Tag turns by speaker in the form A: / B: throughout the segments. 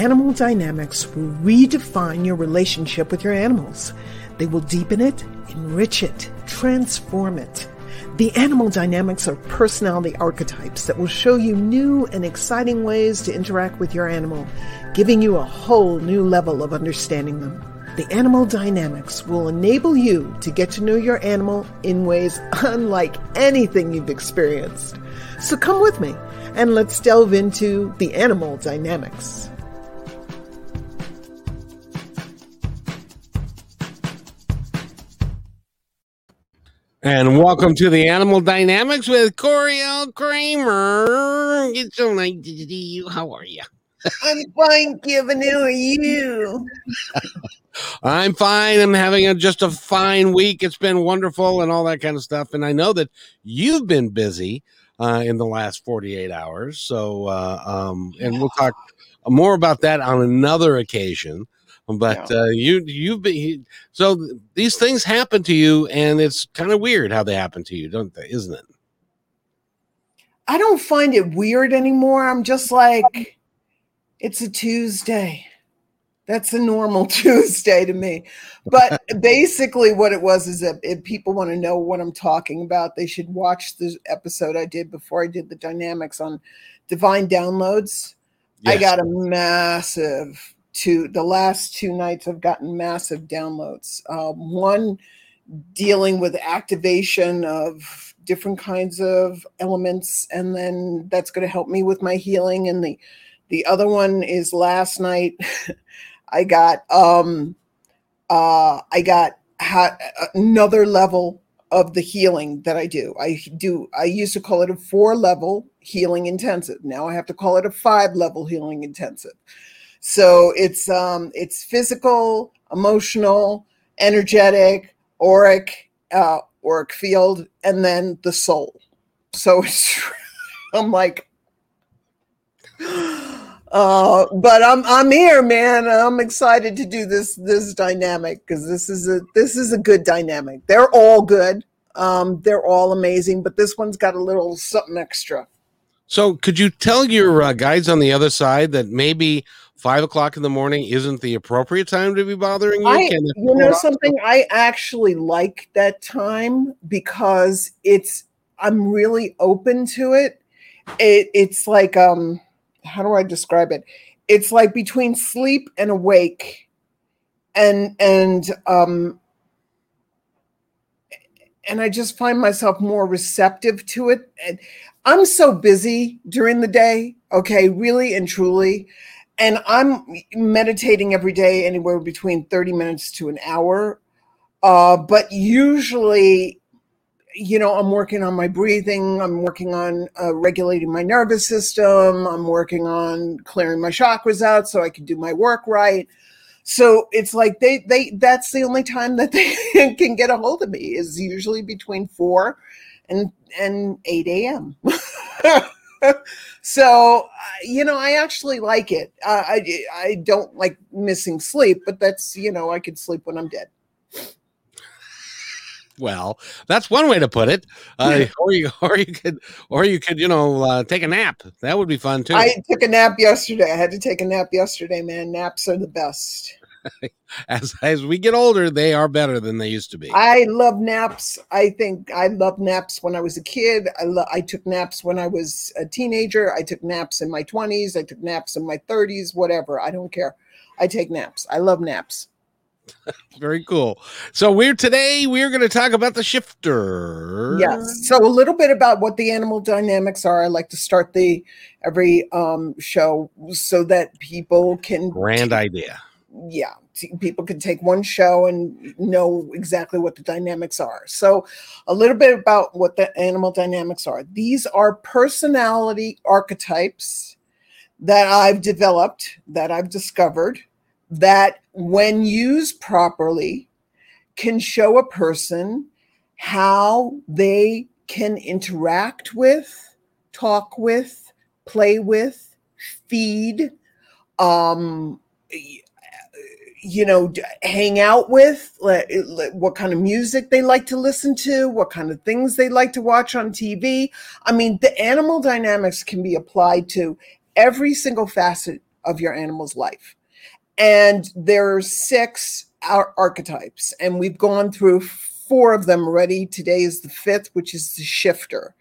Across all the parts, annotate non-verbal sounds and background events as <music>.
A: animal dynamics will redefine your relationship with your animals. They will deepen it, enrich it, transform it. The animal dynamics are personality archetypes that will show you new and exciting ways to interact with your animal, giving you a whole new level of understanding them. The animal dynamics will enable you to get to know your animal in ways <laughs> unlike anything you've experienced. So come with me and let's delve into the animal dynamics.
B: And welcome to the Animal Dynamics with Corey L. Kramer. It's so nice to see you. How are you?
A: I'm fine, Kevin. How are you? <laughs>
B: I'm fine. I'm having a, just a fine week. It's been wonderful and all that kind of stuff. And I know that you've been busy uh, in the last 48 hours. So, uh, um, and we'll talk more about that on another occasion. But uh, you you've been so these things happen to you, and it's kind of weird how they happen to you, don't they? Isn't it?
A: I don't find it weird anymore. I'm just like, it's a Tuesday. That's a normal <laughs> Tuesday to me. But <laughs> basically, what it was is that if people want to know what I'm talking about, they should watch the episode I did before I did the dynamics on divine downloads. Yes. I got a massive two the last two nights i've gotten massive downloads. Um, one dealing with activation of different kinds of elements and then that's going to help me with my healing and the the other one is last night <laughs> i got um uh i got ha- another level of the healing that i do. I do i used to call it a four level healing intensive. Now i have to call it a five level healing intensive so it's um, it's physical, emotional, energetic, auric, uh, auric field, and then the soul. So <laughs> it's I'm like, <gasps> uh, but I'm I'm here, man. I'm excited to do this this dynamic because this is a this is a good dynamic. They're all good. Um, they're all amazing, but this one's got a little something extra.
B: So, could you tell your uh, guides on the other side that maybe five o'clock in the morning isn't the appropriate time to be bothering you?
A: I, you know something? I actually like that time because it's I'm really open to it. It it's like um how do I describe it? It's like between sleep and awake and and um and I just find myself more receptive to it. And I'm so busy during the day, okay, really and truly and I'm meditating every day, anywhere between 30 minutes to an hour. Uh, but usually, you know, I'm working on my breathing, I'm working on uh, regulating my nervous system, I'm working on clearing my chakras out so I can do my work right. So it's like they they that's the only time that <laughs> they can get a hold of me is usually between four and and 8 a.m. <laughs> <laughs> so you know i actually like it. Uh, i i don't like missing sleep but that's you know i could sleep when i'm dead.
B: Well that's one way to put it. Uh, <laughs> or you or you could or you could you know uh, take a nap. That would be fun too.
A: I took a nap yesterday. I had to take a nap yesterday man. Naps are the best <laughs>
B: as as we get older, they are better than they used to be.
A: I love naps. I think I love naps when I was a kid. I lo- I took naps when I was a teenager. I took naps in my 20s. I took naps in my 30s, whatever. I don't care. I take naps. I love naps. <laughs>
B: Very cool. So we're today we're going to talk about the shifter.
A: Yes. So a little bit about what the animal dynamics are. I like to start the every um show so that people can
B: grand idea
A: yeah, people can take one show and know exactly what the dynamics are. So, a little bit about what the animal dynamics are. These are personality archetypes that I've developed, that I've discovered, that when used properly, can show a person how they can interact with, talk with, play with, feed, um, you know hang out with what kind of music they like to listen to what kind of things they like to watch on tv i mean the animal dynamics can be applied to every single facet of your animal's life. And there are six ar- archetypes, and we've gone through four of them already. Today is the fifth, which is the shifter.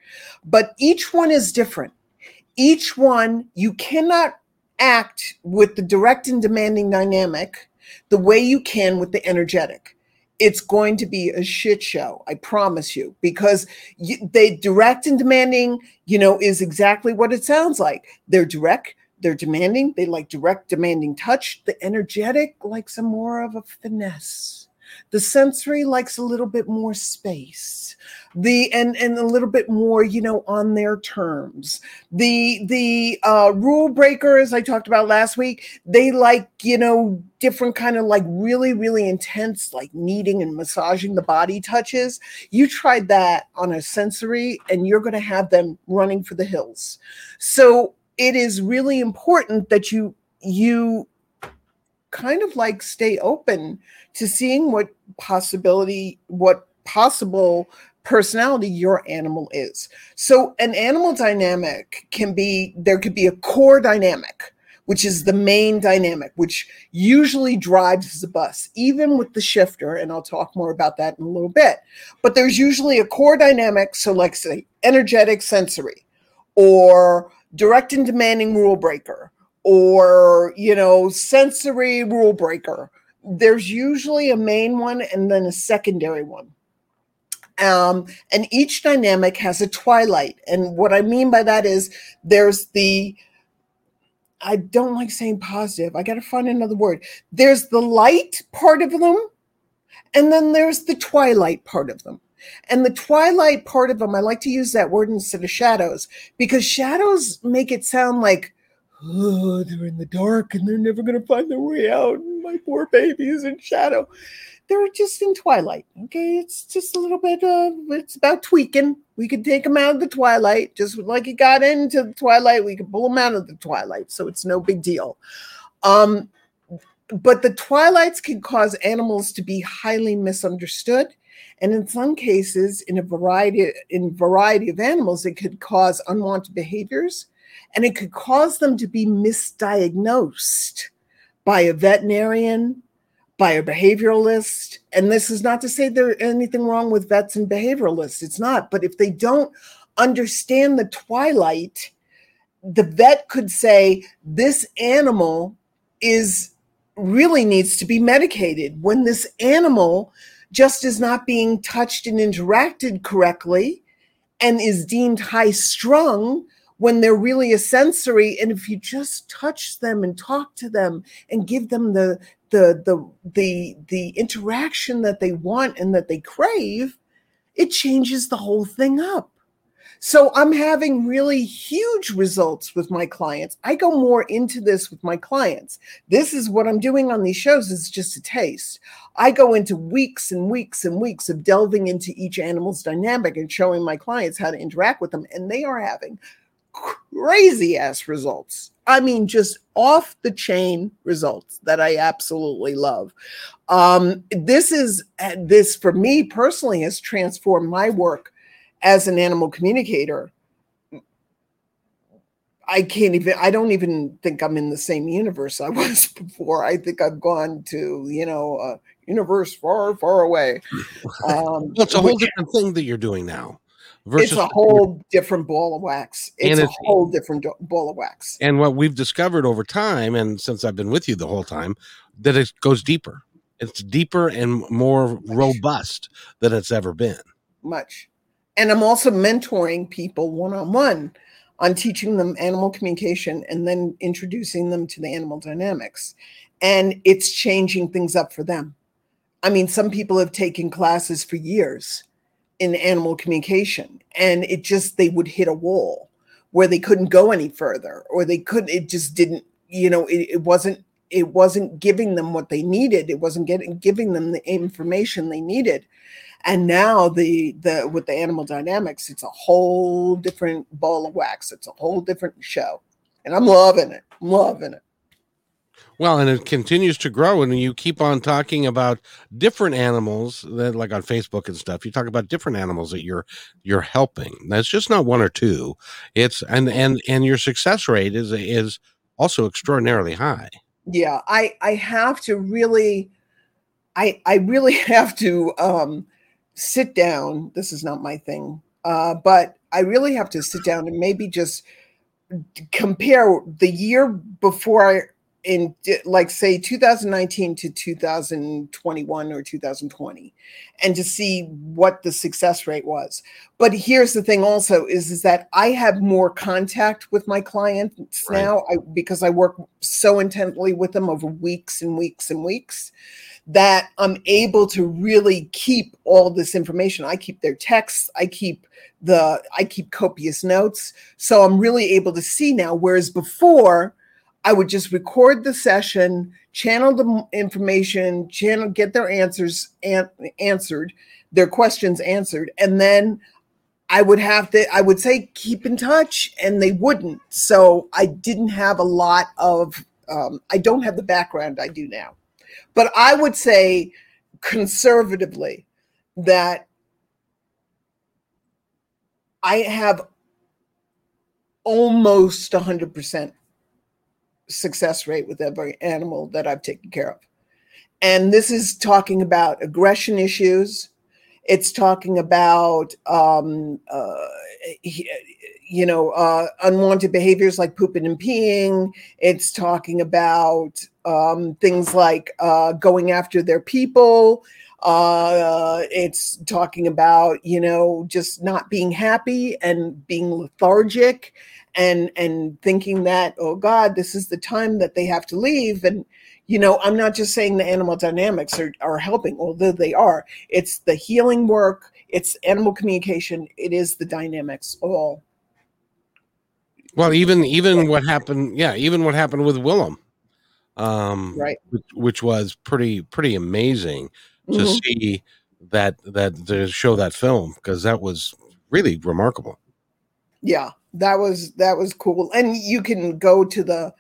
A: But each one is different. Each one, you cannot act with the direct and demanding dynamic the way you can with the energetic. It's going to be a shit show i promise you because you, they direct and demanding you know is exactly what it sounds like. They're direct they're demanding they like direct demanding touch the energetic likes a more of a finesse the sensory likes a little bit more space. The and and a little bit more you know on their terms. The the uh rule breakers i talked about last week they like you know different kind of like really really intense like kneading and massaging the body touches. You tried that on a sensory and you're going to have them running for the hills. So it is really important that you you kind of like stay open to seeing what possibility what possible personality your animal is. So an animal dynamic can be there could be a core dynamic, which is the main dynamic, which usually drives the bus, even with the shifter. And I'll talk more about that in a little bit. But there's usually a core dynamic. So, like, say, energetic sensory or direct and demanding rule breaker or, you know, sensory rule breaker. There's usually a main one and then a secondary one. Um, and each dynamic has a twilight. And what I mean by that is there's the, I don't like saying positive. I got to find another word. There's the light part of them, and then there's the twilight part of them. And the twilight part of them, I like to use that word instead of shadows because shadows make it sound like, oh, they're in the dark and they're never going to find their way out. My poor baby is in shadow they're just in twilight. Okay, it's just a little bit of it's about tweaking. We could take them out of the twilight, just like he got into the twilight. We could pull them out of the twilight, so it's no big deal. Um, but the twilights can cause animals to be highly misunderstood, and in some cases, in a variety in variety of animals, it could cause unwanted behaviors, and it could cause them to be misdiagnosed by a veterinarian by a behavioralist. And this is not to say there's anything wrong with vets and behavioralists. It's not. But if they don't understand the twilight, the vet could say this animal is really needs to be medicated when this animal just is not being touched and interacted correctly and is deemed high strung when they're really a sensory and if you just touch them and talk to them and give them the the the the the interaction that they want and that they crave it changes the whole thing up. So i'm having really huge results with my clients. I go more into this with my clients. This is what i'm doing on these shows is just a taste. I go into weeks and weeks and weeks of delving into each animal's dynamic and showing my clients how to interact with them and they are having crazy ass results. I mean, just off the chain results that I absolutely love. Um, this is this for me personally has transformed my work as an animal communicator. I can't even, I don't even think I'm in the same universe I <laughs> was before. I think I've gone to, you know, a universe far, far away. <laughs>
B: Um, a whole different thing that you're doing now
A: it's a whole different ball of wax. It's, it's a whole different ball of wax.
B: And what we've discovered over time, and since I've been with you the whole time, that it goes deeper. It's deeper and more robust than it's ever been.
A: Much. And I'm also mentoring people one on one on teaching them animal communication and then introducing them to the animal dynamics. And it's changing things up for them. I mean, some people have taken classes for years in animal communication and it just they would hit a wall where they couldn't go any further or they couldn't it just didn't you know it, it wasn't it wasn't giving them what they needed it wasn't getting giving them the information they needed. And now the the with the animal dynamics it's a whole different ball of wax it's a whole different show and i'm loving it I'm loving it
B: well, and it continues to grow, and you keep on talking about different animals that, like on Facebook and stuff. You talk about different animals that you're you're helping. That's just not one or two. It's and and and your success rate is is also extraordinarily high.
A: Yeah, I I have to really I I really <laughs> have to um sit down. This is not my thing. Uh but I really have to sit down and maybe just compare the year before I in like say 2019 to 2021 or 2020 and to see what the success rate was. But here's the thing also is is that i have more contact with my clients right. now I, because i work so intently with them over weeks and weeks and weeks that i'm able to really keep all this information. I keep their texts i keep the i keep copious notes. So i'm really able to see now whereas before I would just record the session, channel the information, channel get their answers an- answered, their questions answered, and then I would have to I would say keep in touch, and they wouldn't. So I didn't have a lot of um, I don't have the background I do now, but I would say conservatively that I have almost 100% success rate with every animal that I've taken care of. And this is talking about aggression issues. It's talking about, um, uh, you know, uh, unwanted behaviors like pooping and peeing. It's talking about um, things like uh, going after their people. Uh, it's talking about, you know, just not being happy and being lethargic and and thinking that oh god this is the time that they have to leave. And you know i'm not just saying the animal dynamics are, are helping although they are. It's the healing work. It's animal communication. It is the dynamics all.
B: Well even even what happened yeah even what happened with willem um
A: right.
B: which, which was pretty pretty amazing to mm-hmm. see that that to show that film because that was really remarkable.
A: Yeah that was that was cool. And you can go to the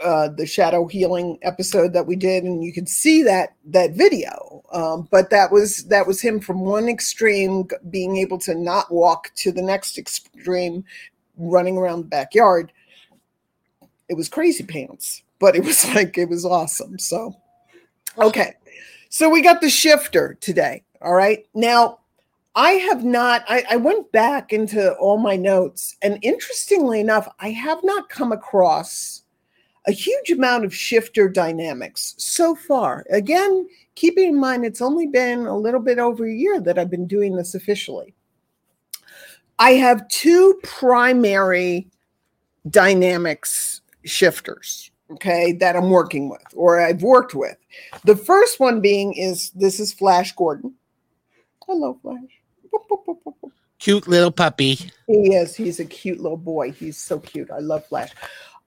A: uh, the shadow healing episode that we did and you can see that that video. Um, but that was that was him from one extreme being able to not walk to the next extreme running around the backyard. It was crazy pants but it <laughs> was like it was awesome. So okay. So we got the shifter today all right? Now I have not, I, I, went back into all my notes, and interestingly enough, I have not come across a huge amount of shifter dynamics so far. Again, keeping in mind it's only been a little bit over a year that I've been doing this officially. I have two primary dynamics shifters, okay, that I'm working with or I've worked with. The first one being is this is Flash Gordon. Hello, Flash.
B: Cute little puppy.
A: He is. He's a cute little boy. He's so cute. I love Flash.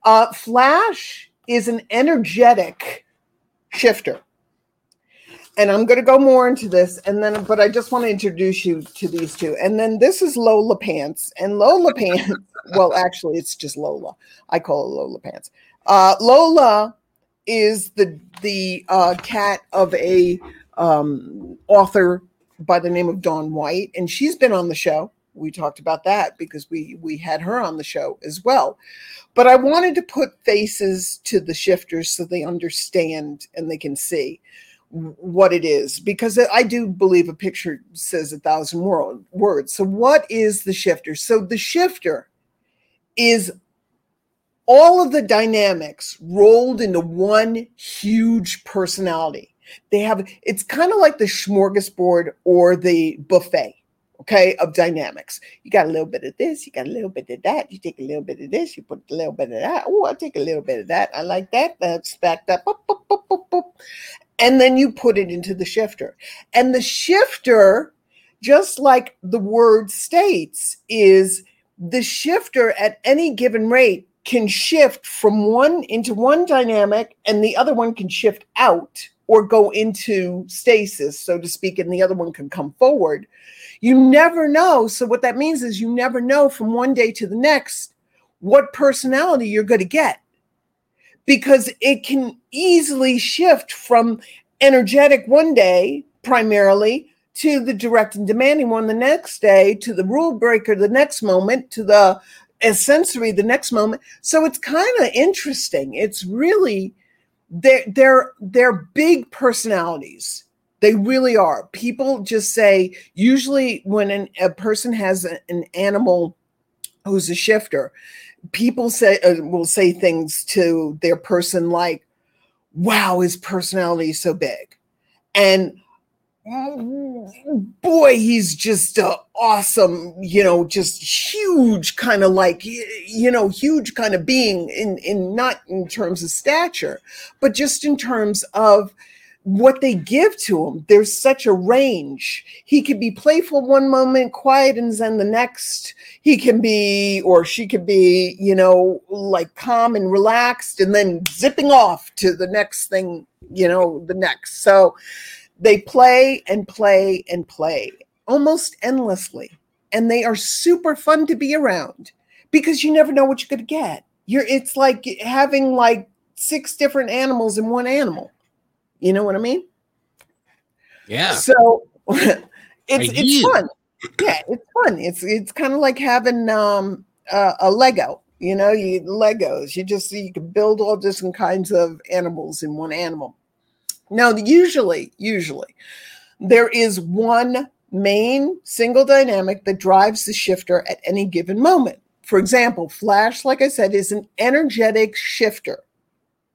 A: Uh, Flash is an energetic shifter. And I'm going to go more into this. And then, but I just want to introduce you to these two. And then this is Lola Pants. And Lola <laughs> Pants, well, actually, it's just Lola. I call it Lola Pants. Uh, Lola is the the uh, cat of a um, author by the name of Dawn White, and she's been on the show. We talked about that because we we had her on the show as well. But I wanted to put faces to the shifters so they understand and they can see what it is because I do believe a picture says a thousand words. So what is the shifter? So the shifter is all of the dynamics rolled into one huge personality. They have it's kind of like the smorgasbord or the buffet, okay, of dynamics. You got a little bit of this, you got a little bit of that, you take a little bit of this, you put a little bit of that. Oh, I'll take a little bit of that. I like that. That's stacked up. Boop, boop, boop, boop. And then you put it into the shifter. And the shifter, just like the word states, is the shifter at any given rate can shift from one into one dynamic and the other one can shift out or go into stasis, so to speak, and the other one can come forward. You never know. So, what that means is you never know from one day to the next what personality you're going to get because it can easily shift from energetic one day, primarily, to the direct and demanding one the next day, to the rule breaker the next moment, to the uh, sensory the next moment. So it's kind of interesting. It's really they're they're they're big personalities. They really are. People just say usually when an, a person has a, an animal who's a shifter, people say uh, will say things to their person like, "Wow, his personality is so big," and boy, he's just uh, awesome, you know, just huge kind of like, you know, huge kind of being in, in not in terms of stature, but just in terms of what they give to him. There's such a range. He could be playful one moment, quiet and zen the next. He can be, or she could be, you know, like calm and relaxed and then zipping off to the next thing, you know, the next. So, they play and play and play almost endlessly. And they are super fun to be around because you never know what you're going to get. You're it's like having like six different animals in one animal. You know what I mean?
B: Yeah.
A: So <laughs> it's it's fun. Yeah, it's fun. It's it's kind of like having um uh, a Lego. You know, you Legos. You just you can build all different kinds of animals in one animal. Now, usually, usually, there is one main single dynamic that drives the shifter at any given moment. For example, Flash, like I said, is an energetic shifter.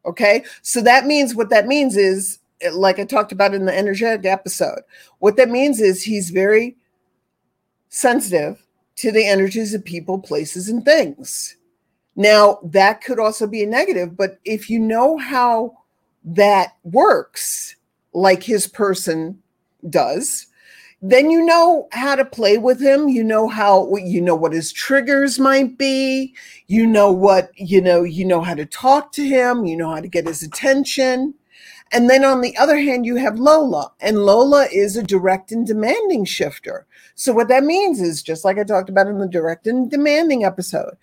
A: Okay. So that means what that means is, like I talked about in the energetic episode, what that means is he's very sensitive to the energies of people, places, and things. Now, that could also be a negative, but if you know how that works like his person does, then you know how to play with him. You know how you know what his triggers might be. You know what, you know, you know how to talk to him, you know how to get his attention. And then on the other hand, you have Lola, and Lola is a direct and demanding shifter. So, what that means is just like I talked about in the direct and demanding episode,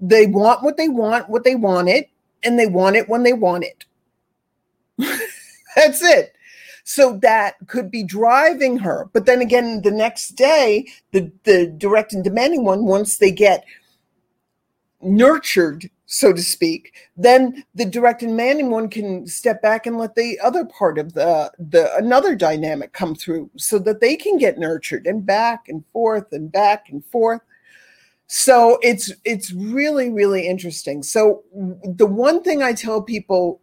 A: they want what they want, what they want it, and they want it when they want it. <laughs> That's it. So that could be driving her. But then again, the next day, the, the direct and demanding one, once they get nurtured, so to speak, then the direct and demanding one can step back and let the other part of the the another dynamic come through so that they can get nurtured and back and forth and back and forth. So it's it's really really interesting. So the one thing I tell people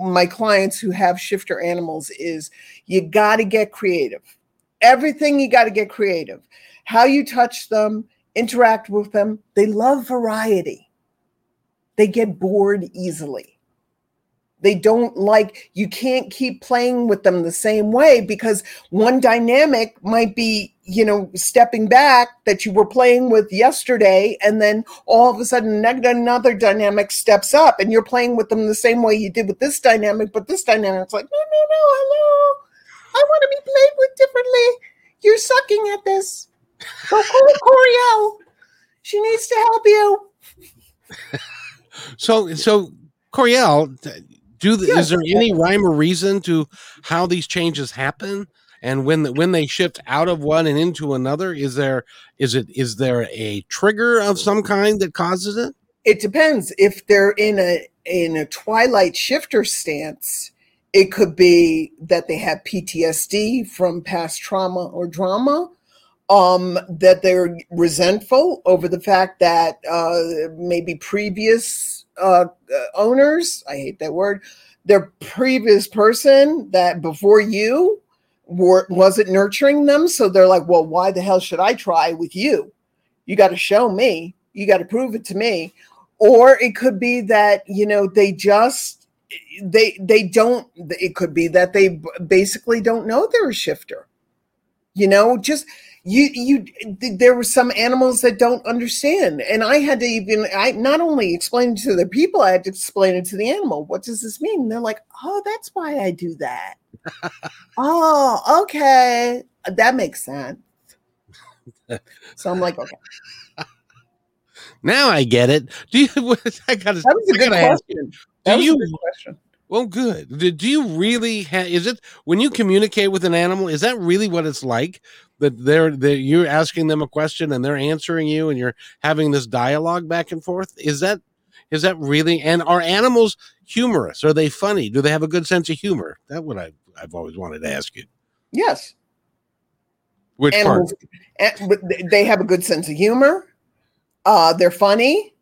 A: my clients who have shifter animals is you got to get creative. Everything you got to get creative. How you touch them, interact with them. They love variety. They get bored easily. They don't like, you can't keep playing with them the same way because one dynamic might be, you know, stepping back that you were playing with yesterday. And then all of a sudden another dynamic steps up and you're playing with them the same way you did with this dynamic. But this dynamic's like, no, no, no, hello. I want to be played with differently. You're sucking at this. Go <laughs> call Coriel. She needs to help you. <laughs>
B: so, so Coriel, do the, is there any rhyme or reason to how these changes happen? And when the, when they shift out of one and into another, is there is it is there a trigger of some kind that causes it?
A: It depends. If they're in a in a twilight shifter stance, it could be that they have PTSD from past trauma or drama. Um, that they're resentful over the fact that uh, maybe previous uh, owners, I hate that word, their previous person that before you were, wasn't nurturing them. So they're like, well, why the hell should I try with you? You got to show me, you got to prove it to me. Or it could be that, you know, they just, they, they don't, it could be that they basically don't know they're a shifter. You know, just, you you there were some animals that don't understand and i had to even i not only explain to the people i had to explain it to the animal what does this mean and they're like oh that's why i do that oh okay that makes sense so i'm like okay
B: now i get it do you <laughs> i gotta that was a good question
A: that do you question
B: well, good. Do, do you really have? Is it when you communicate with an animal? Is that really what it's like? that they're that you're asking them a question and they're answering you and you're having this dialogue back and forth? Is that is that really and are animals humorous? Are they funny? Do they have a good sense of humor? That would I I've always wanted to ask you.
A: Yes.
B: Which
A: Animals,
B: part?
A: they have a good sense of humor. Uh, they're funny.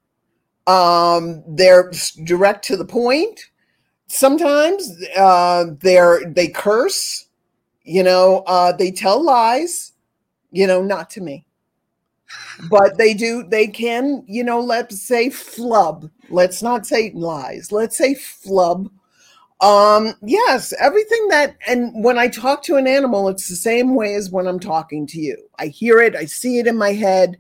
A: Um, they're direct to the point. Sometimes uh, they're they curse. You know, uh, they tell lies. You know, not to me, but they do. They can. You know, let's say flub. Let's not say lies. Let's say flub. Um, yes, everything that, and when I talk to an animal, it's the same way as when I'm talking to you. I hear it, I see it in my head,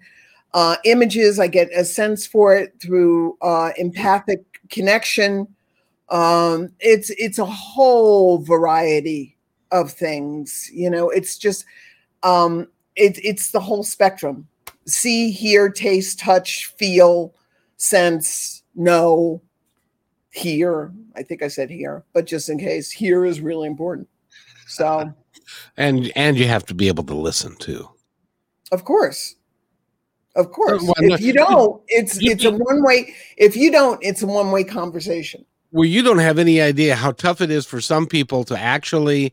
A: uh, images, I get a sense for it through uh, empathic connection. Um, it's it's a whole variety of things, you know. It's just um, it, it's the whole spectrum: see, hear, taste, touch, feel, sense, know, hear. I think I said here, but just in case, here is really important. So,
B: And and you have to be able to listen too.
A: of course, of course,
B: well,
A: if you don't, it's
B: you-
A: it's a one way. If you don't, it's a one way conversation.
B: Well, you don't have any idea how tough it is for some people to actually.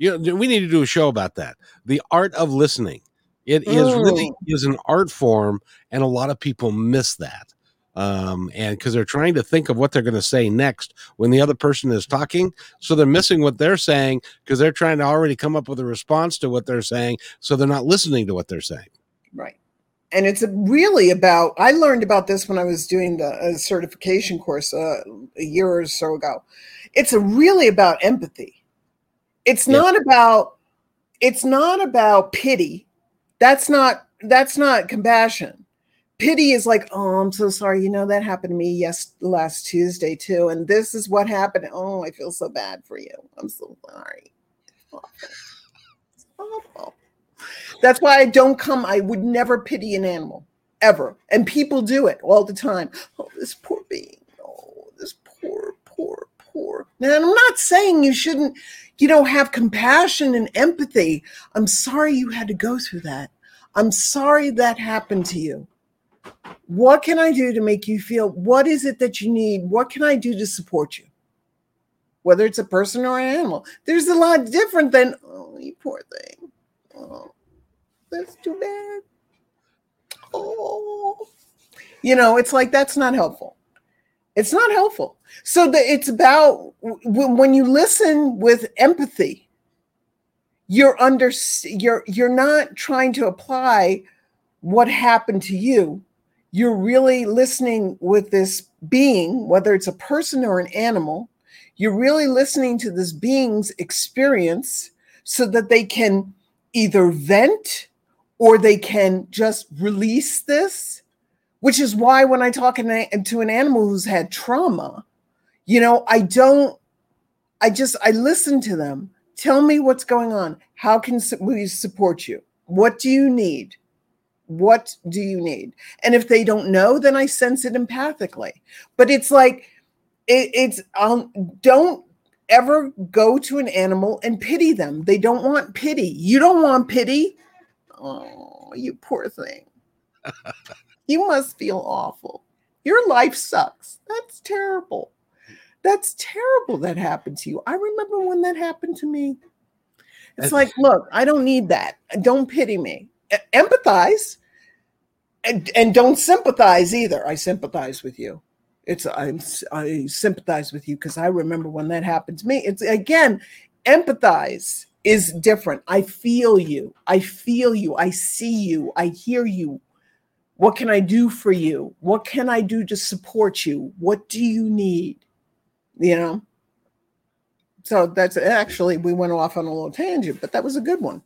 B: You know, we need to do a show about that. The art of listening. It is really
A: Mm.
B: is an art form, and a lot of people miss that. Um, and because they're trying to think of what they're going to say next when the other person is talking, so they're missing what they're saying because they're trying to already come up with a response to what they're saying, so they're not listening to what they're saying.
A: Right. And it's really about, I learned about this when I was doing the uh, certification course uh, a year or so ago. It's a really about empathy. It's
B: Yeah.
A: not about, it's not about pity. That's not, that's not compassion. Pity is like, oh, I'm so sorry. You know, that happened to me yes last Tuesday too. And this is what happened. Oh, I feel so bad for you. I'm so sorry. It's awful. That's why I don't come. I would never pity an animal ever. And people do it all the time. Oh, this poor being. Oh, this poor, poor, poor. Now, I'm not saying you shouldn't, you know, have compassion and empathy. I'm sorry you had to go through that. I'm sorry that happened to you. What can I do to make you feel? What is it that you need? What can I do to support you? Whether it's a person or an animal, there's a lot different than, oh, you poor thing. Oh, that's too bad. Oh, you know, it's like that's not helpful. It's not helpful. So that it's about when you listen with empathy, you're under you're you're not trying to apply what happened to you. You're really listening with this being, whether it's a person or an animal. You're really listening to this being's experience so that they can either vent or they can just release this, which is why when I talk to an animal who's had trauma, you know, I don't, I just, I listen to them. Tell me what's going on. How can we support you? What do you need? What do you need? And if they don't know, then I sense it empathically. But it's like, it, it's, um, don't ever go to an animal and pity them. They don't want pity. You don't want pity. Oh, you poor thing. <laughs> you must feel awful. Your life sucks. That's terrible. That's terrible that happened to you. I remember when that happened to me. It's like, look, I don't need that. Don't pity me. Empathize and, and don't sympathize either. I sympathize with you. It's I'm I sympathize with you because I remember when that happened to me. It's again, empathize is different. I feel you. I feel you. I see you. I hear you. What can I do for you? What can I do to support you? What do you need? You know? So that's actually we went off on a little tangent, but that was a good one.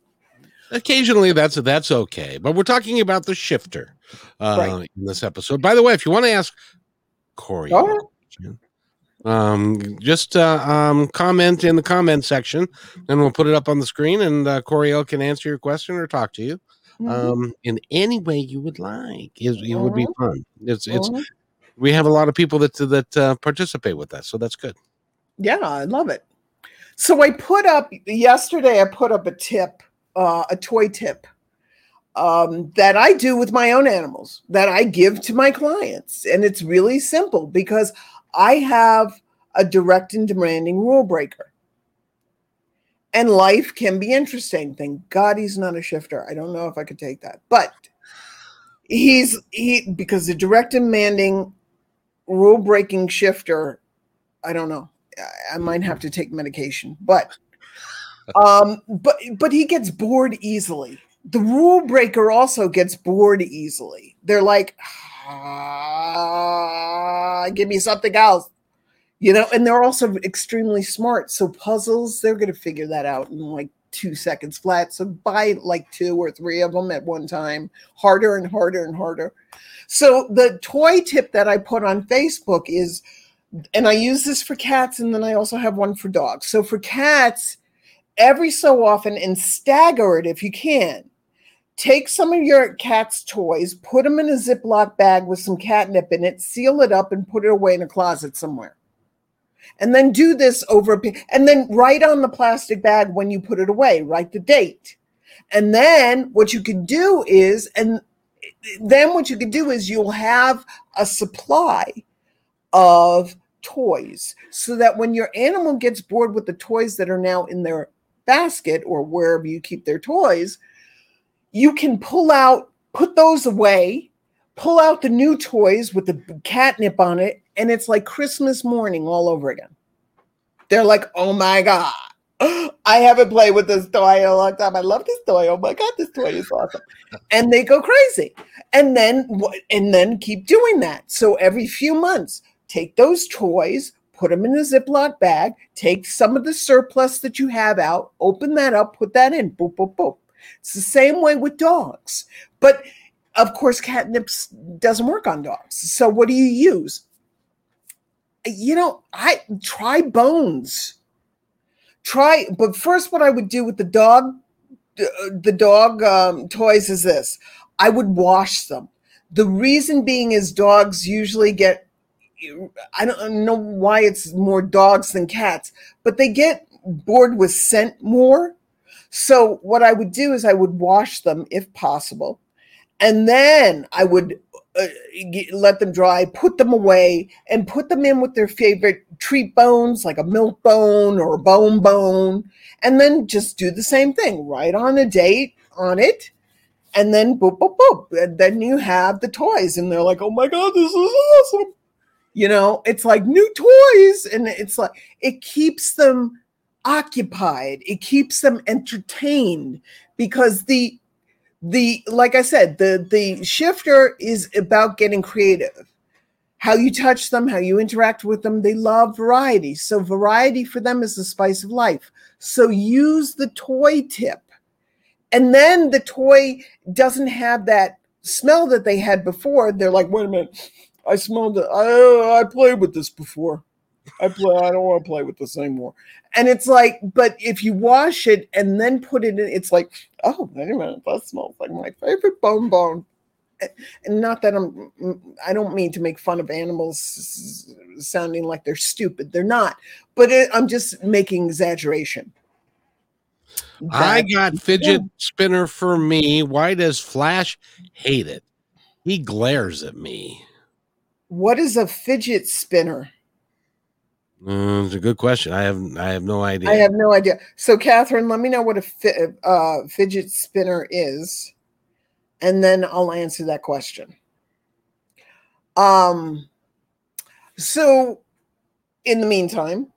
B: Occasionally, that's that's okay. But we're talking about the shifter uh,
A: Right.
B: in this episode. By the way, if you want to ask Corey,
A: Go
B: a
A: ahead.
B: question, um, just uh, um, comment in the comment section, and we'll put it up on the screen, and uh, Coriel can answer your question or talk to you
A: Mhm.
B: um, in any way you would like. It, it would be fun. It's it's we have a lot of people that that uh, participate with us, so that's good.
A: Yeah, I love it. So I put up yesterday. I put up a tip, uh, a toy tip um, that I do with my own animals that I give to my clients. And it's really simple because I have a direct and demanding rule breaker. And life can be interesting. Thank God he's not a shifter. I don't know if I could take that, but he's he because the direct and demanding rule breaking shifter, I don't know. I might have to take medication, but um, but but he gets bored easily the rule breaker also gets bored easily. They're like, ah, give me something else, you know, and they're also extremely smart. So puzzles, they're going to figure that out in like two seconds flat. So buy like two or three of them at one time, harder and harder and harder. So the toy tip that I put on Facebook is, and I use this for cats, and then I also have one for dogs. So for cats, every so often and stagger it if you can take some of your cat's toys, put them in a Ziploc bag with some catnip in it, seal it up, and put it away in a closet somewhere. And then do this over, and then write on the plastic bag when you put it away, write the date. And then what you can do is, and then what you can do is you'll have a supply of toys so that when your animal gets bored with the toys that are now in their basket or wherever you keep their toys, you can pull out, put those away, pull out the new toys with the catnip on it, and it's like Christmas morning all over again. They're like, oh my God, <gasps> I haven't played with this toy in a long time. I love this toy. Oh my God, this toy is awesome. <laughs> and they go crazy. And then and then keep doing that. So every few months, take those toys, put them in a Ziploc bag, take some of the surplus that you have out, open that up, put that in, boop, boop, boop. It's the same way with dogs. But of course, catnip doesn't work on dogs. So what do you use? You know, I try bones. Try, but first, what I would do with the dog, the dog um, toys is this: I would wash them. The reason being is dogs usually get I don't know why it's more dogs than cats, but they get bored with scent more. So what I would do is I would wash them if possible, and then I would uh, let them dry, put them away, and put them in with their favorite treat bones, like a milk bone or a bone bone, and then just do the same thing. Write on a date on it, and then boop boop boop. And then you have the toys, and they're like, "Oh my god, this is awesome!" You know, it's like new toys, and it's like it keeps them occupied it keeps them entertained because the the like i said the the shifter is about getting creative. How you touch them how you interact with them they love variety. So variety for them is the spice of life. So use the toy tip. And then the toy doesn't have that smell that they had before. They're like wait a minute i smelled it i, I played with this before I play. I don't want to play with this anymore. And it's like, but if you wash it and then put it in, it's like, oh, wait a minute, that smells like my favorite bone bone. Eh, and not that I'm, mm, I don't mean to make fun of animals sounding like they're stupid. They're not. But it, I'm just making exaggeration.
B: That, I got fidget yeah. spinner for me. Why does Flash hate it? He glares at me.
A: What is a fidget spinner?
B: Mm, it's a good question. I have I have no idea.
A: I have no idea. So, Catherine, let me know what a fi- uh, fidget spinner is, and then I'll answer that question. Um. So, in the meantime,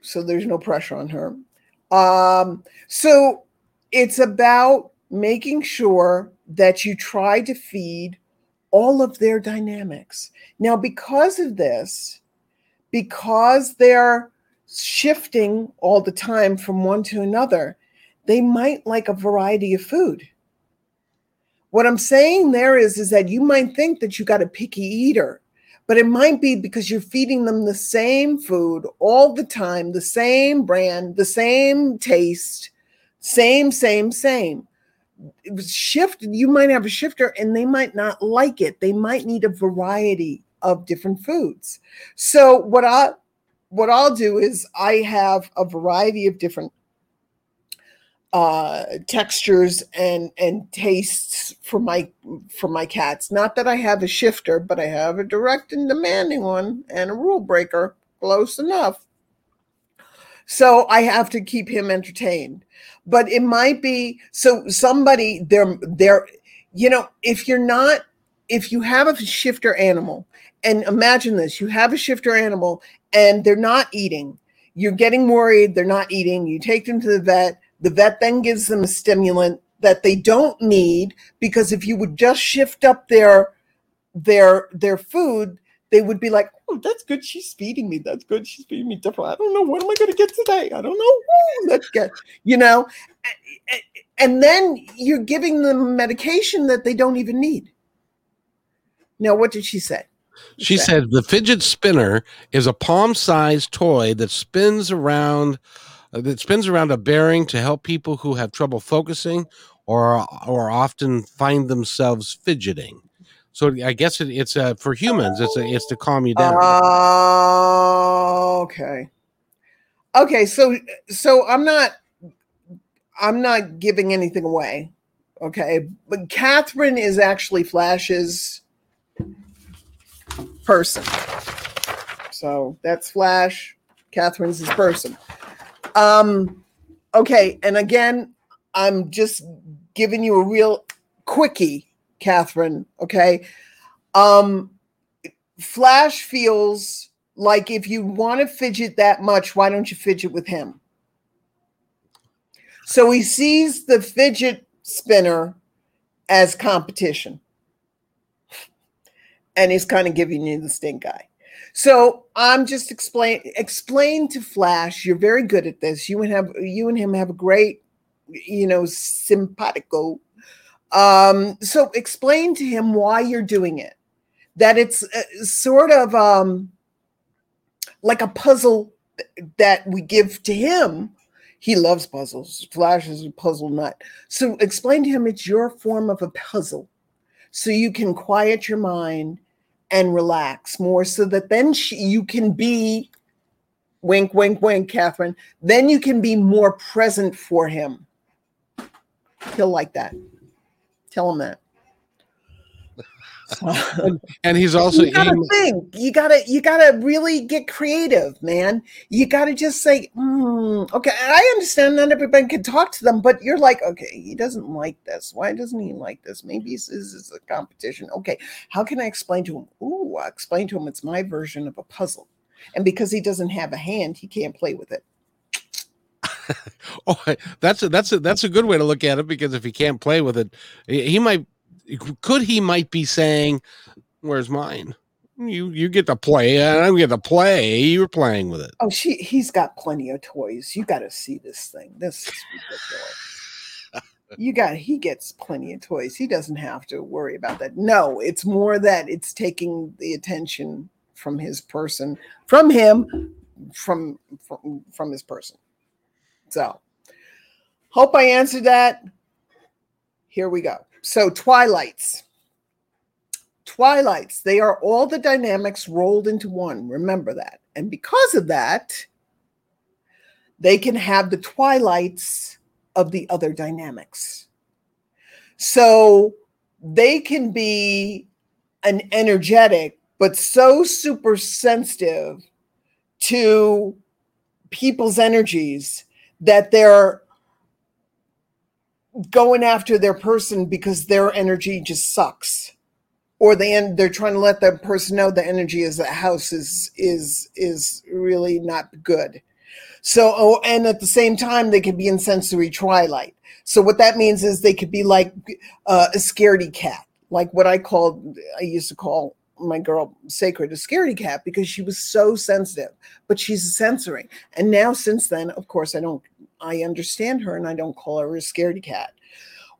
A: so there's no pressure on her. Um. So, it's about making sure that you try to feed all of their dynamics. Now, because of this because they're shifting all the time from one to another, they might like a variety of food. What I'm saying there is, is that you might think that you got a picky eater, but it might be because you're feeding them the same food all the time, the same brand, the same taste, same, same, same. It was shift, you might have a shifter and they might not like it. They might need a variety of different foods. So what I what I'll do is I have a variety of different uh, textures and and tastes for my for my cats. Not that I have a shifter, but I have a direct and demanding one and a rule breaker, close enough. So I have to keep him entertained. But it might be so somebody they're they're you know if you're not if you have a shifter animal and imagine this you have a shifter animal and they're not eating you're getting worried they're not eating you take them to the vet the vet then gives them a stimulant that they don't need because if you would just shift up their their their food, they would be like, "Oh, that's good. She's feeding me. That's good. She's feeding me different. I don't know what am I going to get today. I don't know. let's get you know." And then you're giving them medication that they don't even need. Now, what did she say?
B: She said the fidget spinner is a palm-sized toy that spins around uh, that spins around a bearing to help people who have trouble focusing or or often find themselves fidgeting. So I guess it, it's uh, for humans. It's a, it's to calm you down.
A: Uh, okay. Okay. So so I'm not I'm not giving anything away. Okay, but Catherine is actually Flash's person. So that's Flash. Catherine's his person. Um, okay, and again, I'm just giving you a real quickie, Catherine. Okay. Um, Flash feels like if you want to fidget that much, why don't you fidget with him? So he sees the fidget spinner as competition. And he's kind of giving you the stink eye. So I'm just explain explain to Flash. You're very good at this. You and have you and him have a great, you know, simpatico. Um, so explain to him why you're doing it. That it's uh, sort of um, like a puzzle that we give to him. He loves puzzles. Flash is a puzzle nut. So explain to him it's your form of a puzzle, so you can quiet your mind and relax more so that then she, you can be wink wink wink catherine then you can be more present for him he'll like that tell him that
B: and, and, he's also
A: you gotta think. You gotta you gotta really get creative man. You gotta just say mm, okay i understand not everybody can talk to them but you're like okay he doesn't like this. Why doesn't he like this? Maybe this is a competition. Okay how can i explain to him? Ooh, i explain to him it's my version of a puzzle. And because he doesn't have a hand he can't play with it <laughs>
B: oh that's a that's a that's a good way to look at it because if he can't play with it he might could he might be saying, "Where's mine? You you get to play. and I don't get to play. You're playing with it."
A: Oh, she he's got plenty of toys. You got to see this thing. This is ridiculous. <laughs> you got he gets plenty of toys. He doesn't have to worry about that. No, it's more that it's taking the attention from his person, from him, from from, from his person. So, hope I answered that. Here we go. So, twilights. Twilights, they are all the dynamics rolled into one. Remember that. And because of that, they can have the twilights of the other dynamics. So, they can be an energetic, but so super sensitive to people's energies that they're going after their person because their energy just sucks. Or they end, they're trying to let that person know the energy is the house is is is really not good. So oh, and at the same time they could be in sensory twilight. So what that means is they could be like uh, a scaredy cat like what i called i used to call my girl sacred a scaredy cat because she was so sensitive but she's censoring and now since then of course i don't I understand her and I don't call her a scaredy cat.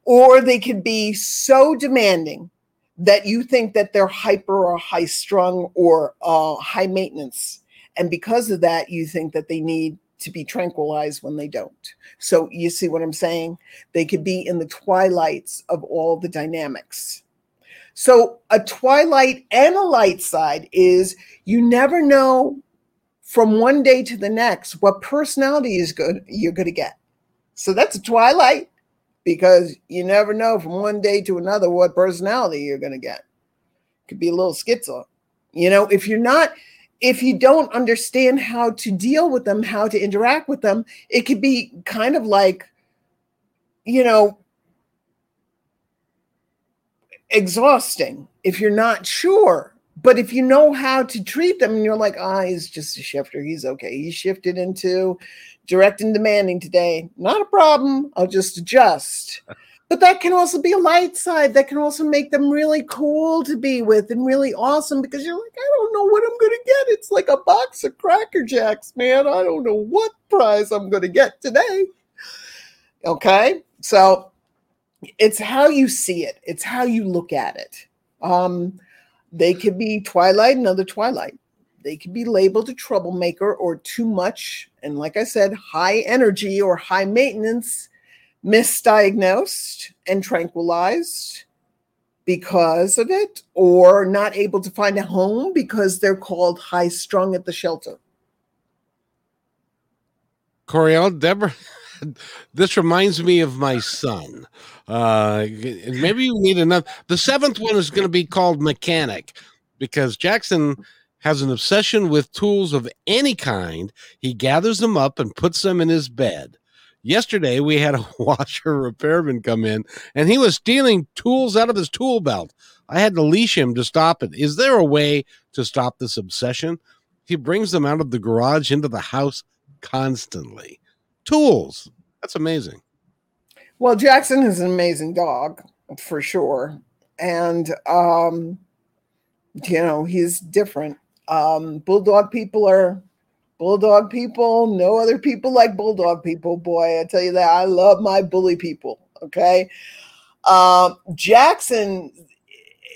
A: Or they could be so demanding that you think that they're hyper or high strung or uh, high maintenance. And because of that, you think that they need to be tranquilized when they don't. So you see what I'm saying? They could be in the twilights of all the dynamics. So a twilight and a light side is you never know from one day to the next what personality is good you're going to get So that's a twilight because you never know from one day to another what personality you're going to get. Could be a little schizo. You know, if you're not, if you don't understand how to deal with them, how to interact with them, it could be kind of like, you know, exhausting if you're not sure. But if you know how to treat them and you're like, ah, oh, he's just a shifter, he's okay. He shifted into direct and demanding today. Not a problem. I'll just adjust. But that can also be a light side. That can also make them really cool to be with and really awesome because you're like, I don't know what I'm going to get. It's like a box of Cracker Jacks, man. I don't know what prize I'm going to get today. Okay. So it's how you see it, it's how you look at it. Um, they could be Twilight, another Twilight. They could be labeled a troublemaker or too much. And like I said, high energy or high maintenance, misdiagnosed and tranquilized because of it, or not able to find a home because they're called high strung at the shelter.
B: Coriel, Deborah, <laughs> <laughs> this reminds me of my son. Uh, maybe you need another. The seventh one is going to be called mechanic because Jackson has an obsession with tools of any kind. He gathers them up and puts them in his bed. Yesterday, we had a <laughs> washer repairman come in and he was stealing tools out of his tool belt. I had to leash him to stop it. Is there a way to stop this obsession? He brings them out of the garage into the house constantly. Tools. That's amazing.
A: Well, Jackson is an amazing dog for sure. And, um, you know, he's different. Um, bulldog people are bulldog people. No other people like bulldog people. Boy, I tell you that. I love my bully people. Okay. Um, Jackson,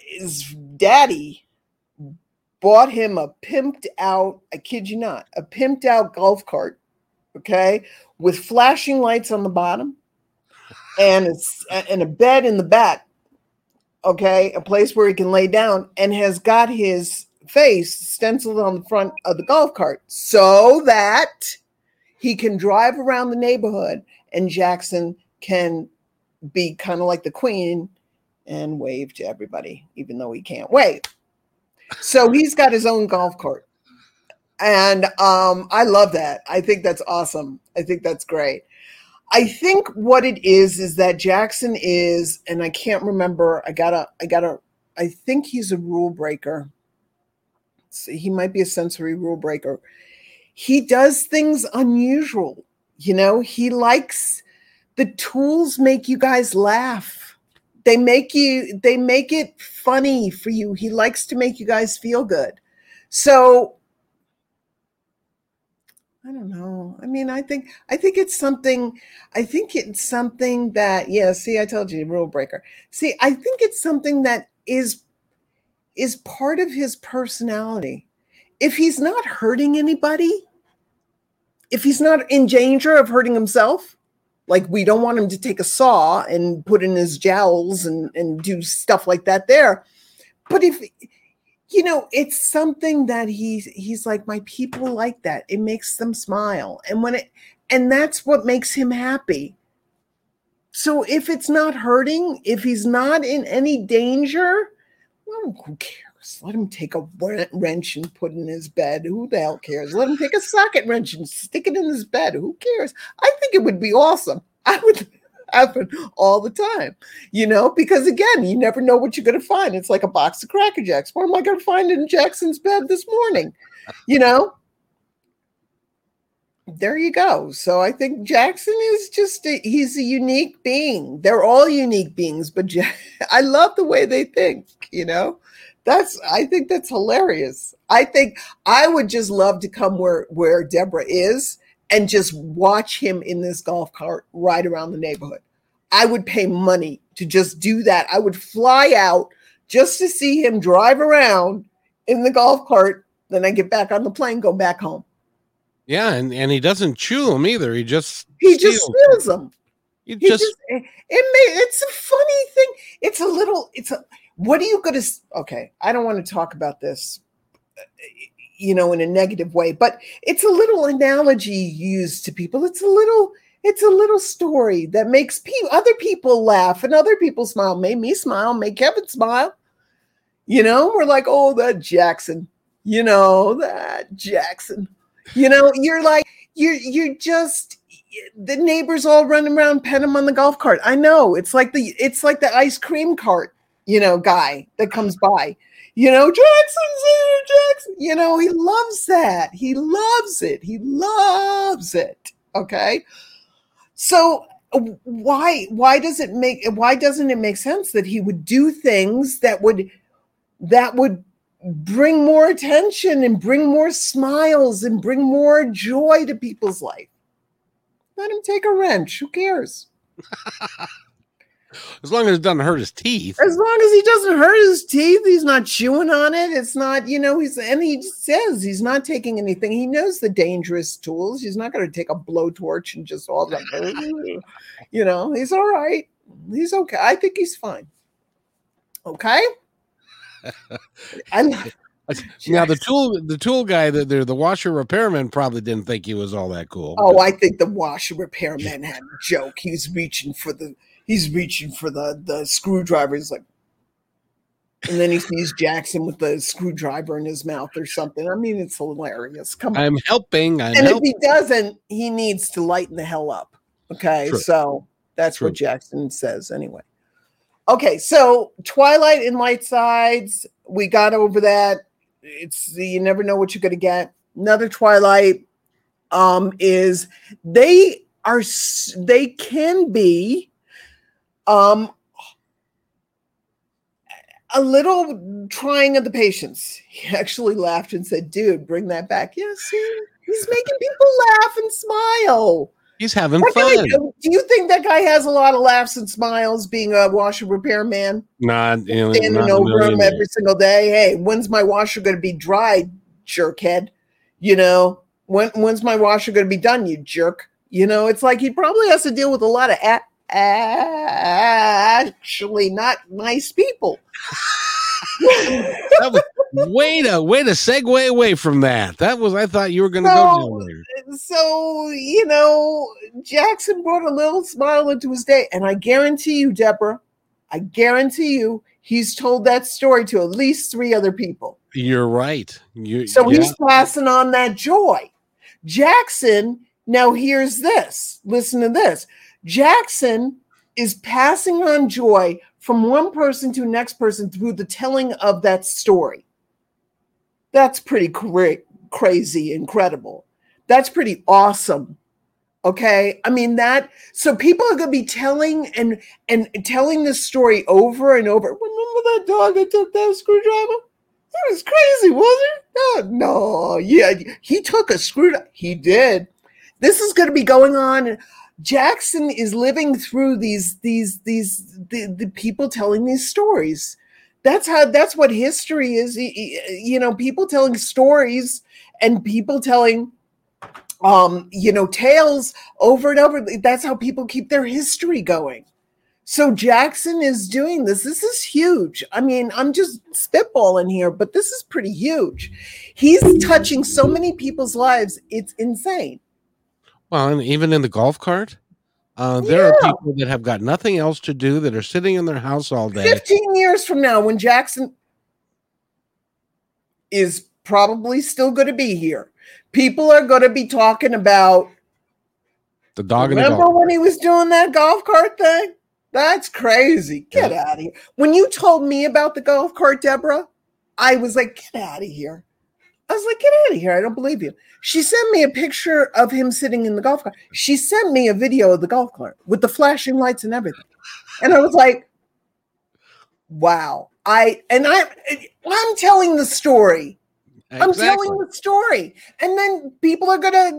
A: his daddy bought him a pimped out, I kid you not, a pimped out golf cart. Okay. With flashing lights on the bottom and it's and a bed in the back okay? A place where he can lay down and has got his face stenciled on the front of the golf cart so that he can drive around the neighborhood and jackson can be kind of like the queen and wave to everybody even though he can't wave. So he's got his own golf cart and um, i love that i think that's awesome i think that's great I think what it is is that Jackson is, and I can't remember. I gotta, I gotta. I think he's a rule breaker. So he might be a sensory rule breaker. He does things unusual. You know, he likes the tools make you guys laugh. They make you. They make it funny for you. He likes to make you guys feel good. So I don't know. I mean, I think I think it's something. I think it's something that yeah. See, I told you, rule breaker. See, I think it's something that is is part of his personality. If he's not hurting anybody, if he's not in danger of hurting himself, like we don't want him to take a saw and put in his jowls and and do stuff like that there. But if you know it's something that he's he's like my people like that. It makes them smile. And when it and that's what makes him happy. So if it's not hurting if he's not in any danger well who cares? Let him take a wrench and put in his bed. Who the hell cares? Let him take a socket wrench and stick it in his bed. Who cares? I think it would be awesome. I would <laughs> happen all the time, you know, because again, you never know what you're going to find. It's like a box of Cracker Jacks. What am I going to find in Jackson's bed this morning? You know? There you go. So I think Jackson is just, a, he's a unique being. They're all unique beings, but <laughs> I love the way they think, you know? That's, I think that's hilarious. I think I would just love to come where, where Deborah is and just watch him in this golf cart ride around the neighborhood. I would pay money to just do that. I would fly out just to see him drive around in the golf cart. Then I get back on the plane, go back home.
B: Yeah, and, and he doesn't chew them either. He just
A: he steals. just steals them. He, he just, just it, it may, it's a funny thing. It's a little. It's a. What are you going to? Okay, I don't want to talk about this you know, in a negative way, but it's a little analogy used to people. It's a little, It's a little story that makes pe- other people laugh and other people smile. Made me smile, made Kevin smile. You know, we're like, oh, that Jackson. You know, that Jackson. You know, you're like, you're you're just the neighbors all running around pet him on the golf cart. I know it's like the it's like the ice cream cart, you know, guy that comes by. You know, Jackson, Jackson. You know, he loves that. He loves it. He loves it. Okay. So why why does it make why doesn't it make sense that he would do things that would that would bring more attention and bring more smiles and bring more joy to people's life? Let him take a wrench. Who cares? <laughs>
B: as long as it doesn't hurt his teeth.
A: As long as he doesn't hurt his teeth, he's not chewing on it. It's not, you know, he's and he says he's not taking anything. He knows the dangerous tools. He's not going to take a blowtorch and just all like, <laughs> you know, he's all right. He's okay. I think he's fine. Okay. <laughs>
B: I, <laughs> now the tool the tool guy the, the the washer repairman probably didn't think he was all that cool.
A: Oh, I think the washer repairman had a joke. He's reaching for the he's reaching for the the screwdriver. He's like, and then he sees Jackson with the screwdriver in his mouth or something. I mean, it's hilarious. Come
B: on. I'm helping. I'm
A: and
B: helping.
A: if he doesn't, he needs to lighten the hell up. Okay, True. so that's True. what Jackson says anyway. Okay, so Twilight and Light Sides, we got over that it's you never know what you're going to get. Another Twilight um, is they are they can be um, a little trying of the patience. <laughs> He actually laughed and said, "Dude, bring that back." See, he's making people laugh and smile.
B: He's having that fun.
A: Guy, do you think that guy has a lot of laughs and smiles being a washer repair man?
B: Not you know,
A: standing not over him every single day. Hey, when's my washer going to be dry, jerkhead? You know, when when's my washer going to be done, you jerk? You know, it's like he probably has to deal with a lot of a- actually not nice people.
B: that was way to way to segue away from that. That was I thought you were going to so, go
A: there. So you know, Jackson brought a little smile into his day, and I guarantee you, Deborah, I guarantee you, he's told that story to at least three other people.
B: You're right. You,
A: so yeah. he's passing on that joy. Jackson. Now here's this. Listen to this. Jackson is passing on joy from one person to next person through the telling of that story. That's pretty cra- crazy, incredible. That's pretty awesome. Okay. I mean that so people are gonna be telling and and telling this story over and over. Remember that dog that took that screwdriver? That was crazy, wasn't it? No, no, yeah, he took a screwdriver. He did. This is gonna be going on Jackson is living through these these these the, the people telling these stories. That's how that's what history is. You know, people telling stories and people telling um you know tales over and over. That's how people keep their history going. So jackson is doing this. This is huge. I mean i'm just spitballing here but this is pretty huge. He's touching so many people's lives. It's insane
B: well, and even in the golf cart, uh, there yeah. are people that have got nothing else to do that are sitting in their house all day.
A: 15 years from now, when Jackson is probably still going to be here, people are going to be talking about
B: the dog.
A: Remember
B: the
A: when he was doing that golf cart thing? That's crazy. Get yeah. out of here. When you told me about the golf cart, Deborah, I was like, get out of here. I was like, get out of here. I don't believe you. She sent me a picture of him sitting in the golf cart. She sent me a video of the golf cart with the flashing lights and everything. And I was like, wow. I and I I'm telling the story. Exactly. I'm telling the story. And then people are gonna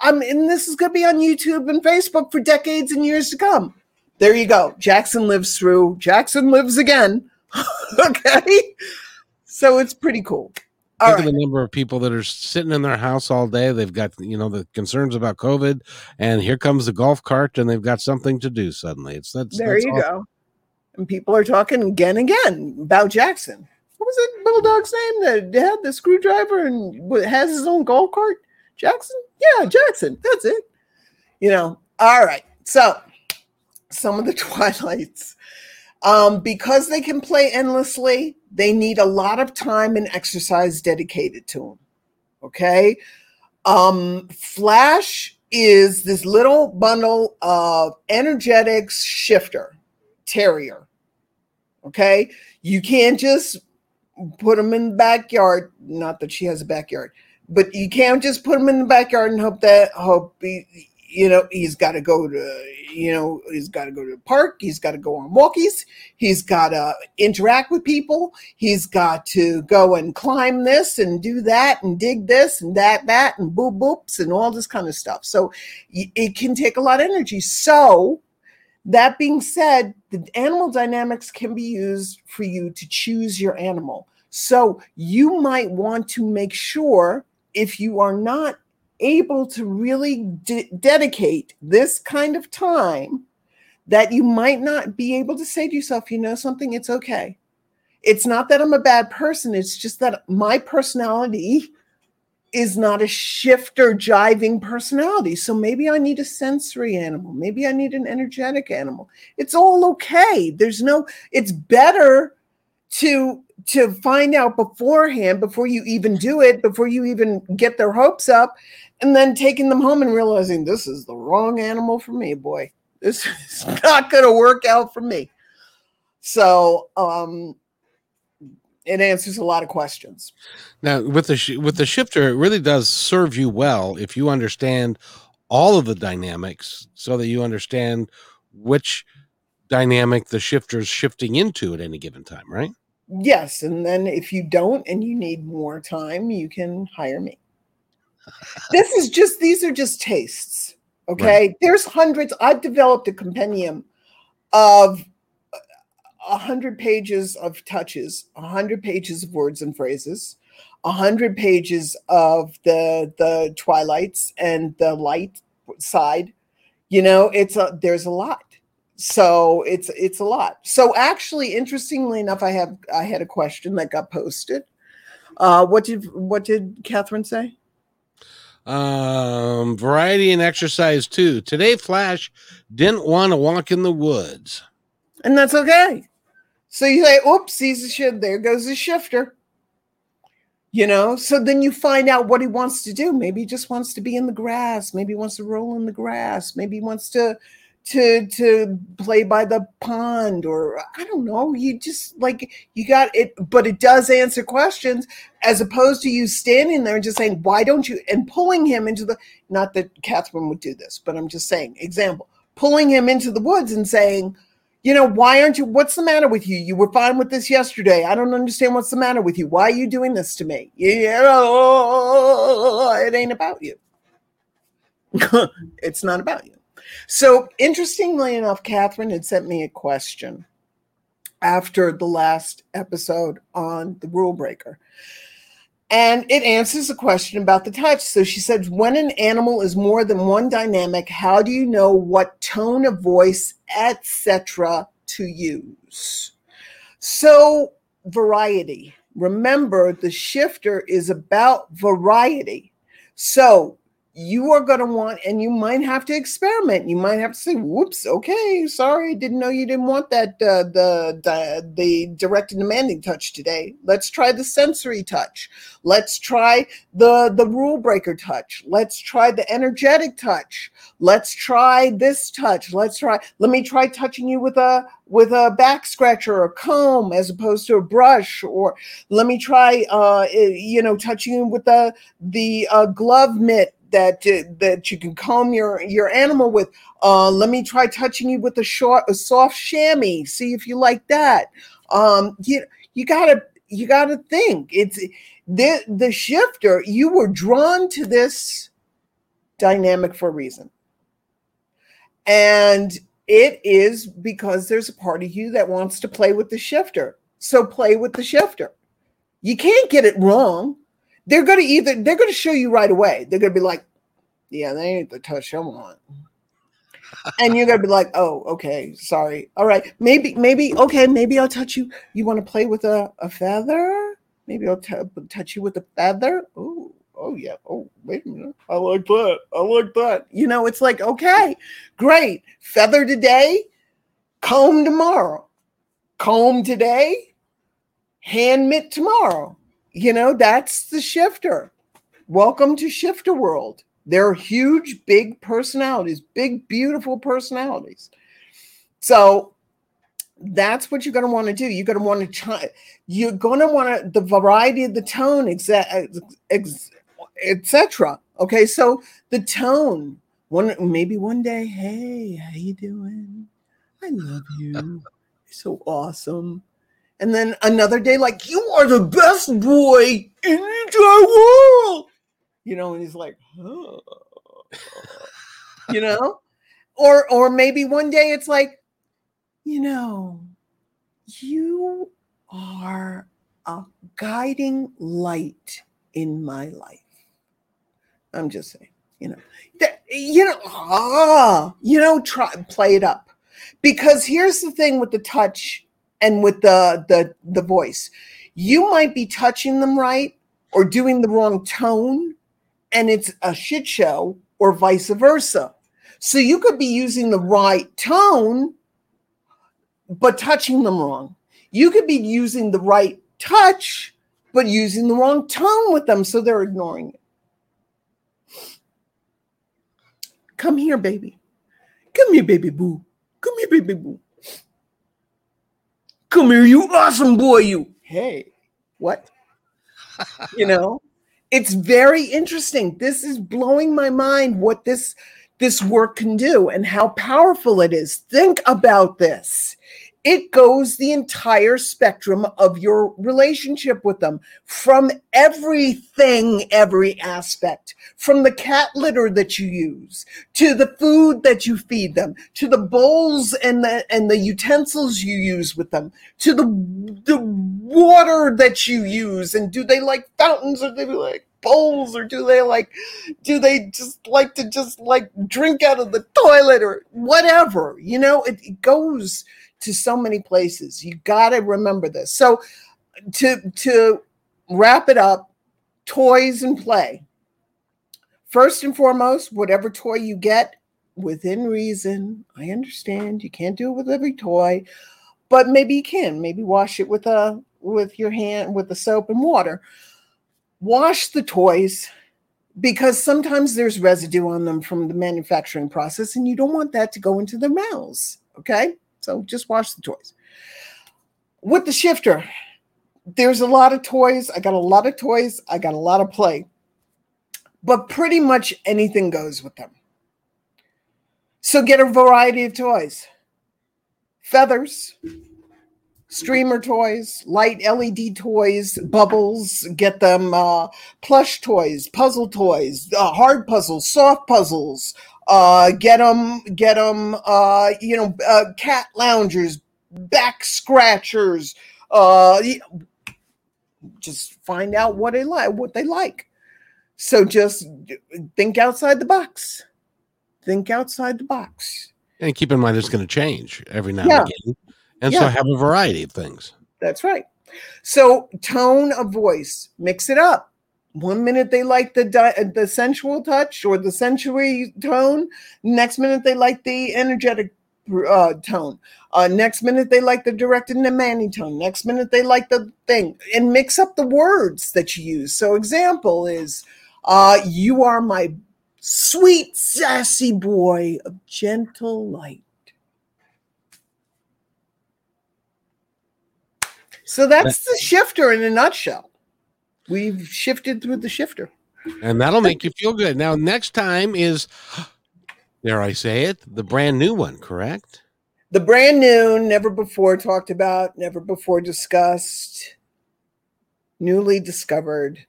A: I'm and this is gonna be on YouTube and Facebook for decades and years to come. There you go. Jackson lives through. Jackson lives again. <laughs> okay. So it's pretty cool.
B: All Think right. of the number of people that are sitting in their house all day. They've got, you know, the concerns about COVID, and here comes the golf cart, and they've got something to do suddenly. It's that's
A: there
B: that's
A: you awesome. go. And people are talking again, and again about Jackson. What was it, little dog's name that had the screwdriver and has his own golf cart? Jackson? Yeah, Jackson. That's it. You know, All right. So, some of the <laughs> twilights, um, because they can play endlessly, they need a lot of time and exercise dedicated to them. Okay. Um, Flash is this little bundle of energetics shifter terrier. Okay. You can't just put them in the backyard. Not that she has a backyard, but you can't just put them in the backyard and hope that hope you know he's got to go to you know he's got to go to the park he's got to go on walkies he's got to interact with people he's got to go and climb this and do that and dig this and that that and boop boops and all this kind of stuff. So it can take a lot of energy. So that being said the animal dynamics can be used for you to choose your animal. So you might want to make sure if you are not able to really de- dedicate this kind of time that you might not be able to say to yourself, you know something, it's okay. It's not that I'm a bad person, it's just that my personality is not a shifter jiving personality. So maybe I need a sensory animal. Maybe I need an energetic animal. It's all okay. There's no, it's better to to find out beforehand before you even do it before you even get their hopes up and then taking them home and realizing this is the wrong animal for me boy. This <laughs> is not going to work out for me. So um it answers a lot of questions.
B: Now with the sh- with the shifter it really does serve you well if you understand all of the dynamics so that you understand which dynamic the shifter's shifting into at any given time right
A: Yes, and then if you don't and you need more time, you can hire me. <laughs> this is just these are just tastes. Okay, right. there's hundreds. I've developed a compendium of a hundred pages of touches, a hundred pages of words and phrases, a hundred pages of the the twilights and the light side. You know, it's a there's a lot so it's it's a lot. So actually interestingly enough i have i had a question that got posted. Uh what did what did catherine say?
B: Um variety and exercise too today flash didn't want to walk in the woods.
A: And that's okay. So you say oops he's a shift there goes the shifter. You know? So then you find out what he wants to do. Maybe he just wants to be in the grass. Maybe he wants to roll in the grass. Maybe he wants to to to play by the pond or i don't know you just like you got it but it does answer questions as opposed to you standing there and just saying why don't you and pulling him into the not that catherine would do this but i'm just saying example pulling him into the woods and saying you know why aren't you what's the matter with you? You were fine with this yesterday. I don't understand what's the matter with you. Why are you doing this to me? You know it ain't about you. <laughs> It's not about you so, interestingly enough, Catherine had sent me a question after the last episode on the rule breaker. And it answers a question about the touch. So she said, when an animal is more than one dynamic, how do you know what tone of voice, etc., to use? So, variety. Remember, the shifter is about variety. So, you are going to want, and you might have to experiment. You might have to say, "Whoops, okay, sorry, didn't know you didn't want that uh, the, the the direct and demanding touch today. Let's try the sensory touch. Let's try the the rule breaker touch. Let's try the energetic touch. Let's try this touch. Let's try. Let me try touching you with a with a back scratcher or comb as opposed to a brush or let me try uh eh, you know touching you with the the uh, glove mitt that uh, that you can comb your your animal with. Uh, let me try touching you with a short, a soft chamois. See if you like that. Um, you you gotta you gotta think. It's the the shifter. You were drawn to this dynamic for a reason, and it is because there's a part of you that wants to play with the shifter. So play with the shifter. You can't get it wrong they're going to either they're going to show you right away. They're going to be like, "Yeah, they ain't the touch I want," and you're going to be like, "Oh, okay, sorry. All right, maybe, maybe, okay, maybe I'll touch you. You want to play with a, a feather? Maybe I'll t- touch you with a feather. Oh, oh yeah, oh wait a minute, I like that, I like that. You know, it's like okay, great, feather today, comb tomorrow, comb today, hand mitt tomorrow. You know, that's the shifter. Welcome to shifter world. They're huge, big personalities, big, beautiful personalities. So that's what you're going to want to do. You're going to want to try. You're going to want to the variety of the tone, etc. Okay, so the tone. One maybe one day, hey, how you doing? I love you. You're so awesome. And then another day, like you are the best boy in the entire world. You know, and he's like, oh. you know, or or maybe one day it's like, you know, you are a guiding light in my life. I'm just saying, you know, that, you know, ah, you know, try play it up because here's the thing with the touch and with the the the voice, you might be touching them right or doing the wrong tone, and it's a shit show, or vice versa. So you could be using the right tone but touching them wrong. You could be using the right touch, but using the wrong tone with them, so they're ignoring it. Come here, baby. Come here, baby boo. Come here, baby boo. Come here, you awesome boy, you. Hey, what? <laughs> you know, it's very interesting. This is blowing my mind what this this work can do and how powerful it is. Think about this it goes the entire spectrum of your relationship with them from everything, every aspect, from the cat litter that you use to the food that you feed them, to the bowls and the and the utensils you use with them, to the the water that you use. And do they like fountains or do they like bowls or do they like do they just like to just like drink out of the toilet or whatever? You know, it, it goes to so many places. You got to remember this. So to to wrap it up, toys and play. First and foremost, whatever toy you get within reason. I understand you can't do it with every toy, but maybe you can. Maybe wash it with a with your hand with the soap and water. Wash the toys because sometimes there's residue on them from the manufacturing process and you don't want that to go into their mouths, okay? So just wash the toys. With the shifter, there's a lot of toys. I got a lot of toys. I got a lot of play. But pretty much anything goes with them. So get a variety of toys. Feathers, streamer toys, light LED toys, bubbles, get them uh, plush toys, puzzle toys, uh, hard puzzles, soft puzzles, uh, get them, get them, uh, you know, uh, cat loungers, back scratchers, uh, just find out what they like, what they like. So just think outside the box. Think outside the box.
B: And keep in mind, it's going to change every now yeah. and again. And yeah. so have a variety of things.
A: That's right. So tone of voice, mix it up one minute they like the di- the sensual touch or the sensory tone next minute they like the energetic uh, tone. Uh, next minute they like the direct and the demanding tone. Next minute they like the thing. And mix up the words that you use. So example is uh, you are my sweet sassy boy of gentle light. So that's the shifter in a nutshell we've shifted through the shifter.
B: And that'll make you feel good. Now, next time is, <gasps> dare I say it, the brand new one, correct?
A: The brand new, never before talked about, never before discussed, newly discovered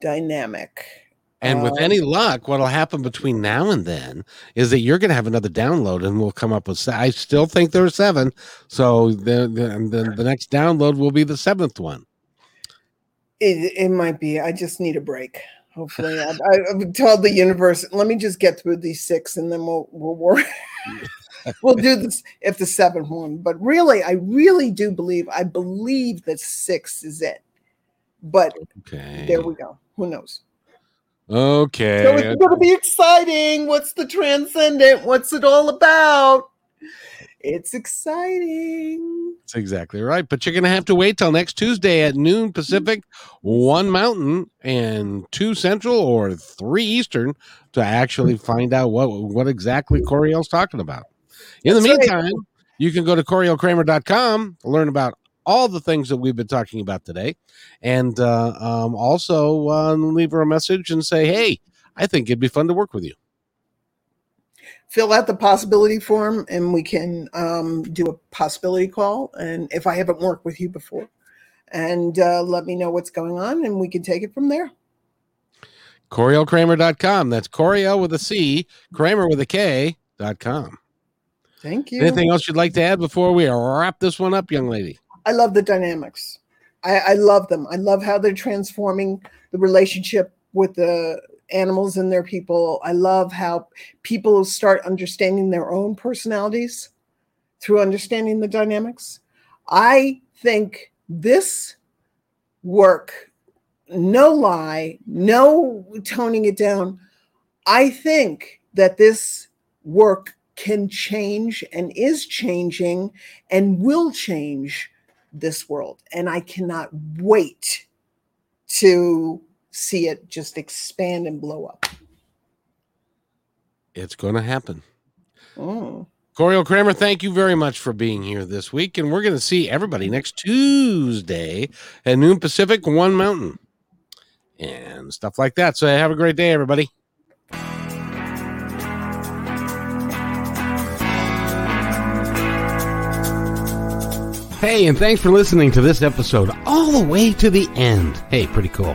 A: dynamic.
B: And with um, any luck, what'll happen between now and then is that you're going to have another download, and we'll come up with. I still think there are seven, so the the, the, the next download will be the seventh one.
A: It, it might be. I just need a break. Hopefully, I, have told the universe, let me just get through these six, and then we'll we'll work. <laughs> we'll do this if the seventh one. But really, I really do believe. I believe that six is it. But okay. there we go. Who knows?
B: Okay.
A: So it's going to be exciting. What's the transcendent? What's it all about? It's exciting.
B: That's exactly right. But you're going to have to wait till next Tuesday at noon Pacific, one Mountain, and two Central or three Eastern to actually <laughs> find out what what exactly Coriel's talking about. In the
A: That's right.
B: meantime, you can go to CorielKramer.com to learn about all the things that we've been talking about today, and uh, um, also uh, leave her a message and say, "Hey, I think it'd be fun to work with you."
A: Fill out the possibility form and we can um, do a possibility call. And if I haven't worked with you before, and uh, let me know what's going on and we can take it from there.
B: CorielKramer.com. That's Coriel with a C, Kramer with a K dot com.
A: Thank you.
B: Anything else you'd like to add before we wrap this one up, young lady?
A: I love the dynamics. I, I love them. I love how they're transforming the relationship with the animals and their people. I love how people start understanding their own personalities through understanding the dynamics. I think this work, no lie, no toning it down, I think that this work can change and is changing and will change this world. And I cannot wait to see it just expand and blow up.
B: It's going to happen.
A: Mm.
B: Coriel Kramer, thank you very much for being here this week. And we're going to see everybody next Tuesday at noon Pacific, one mountain, and stuff like that. So have a great day, everybody. Hey, and thanks for listening to this episode all the way to the end. Hey, pretty cool.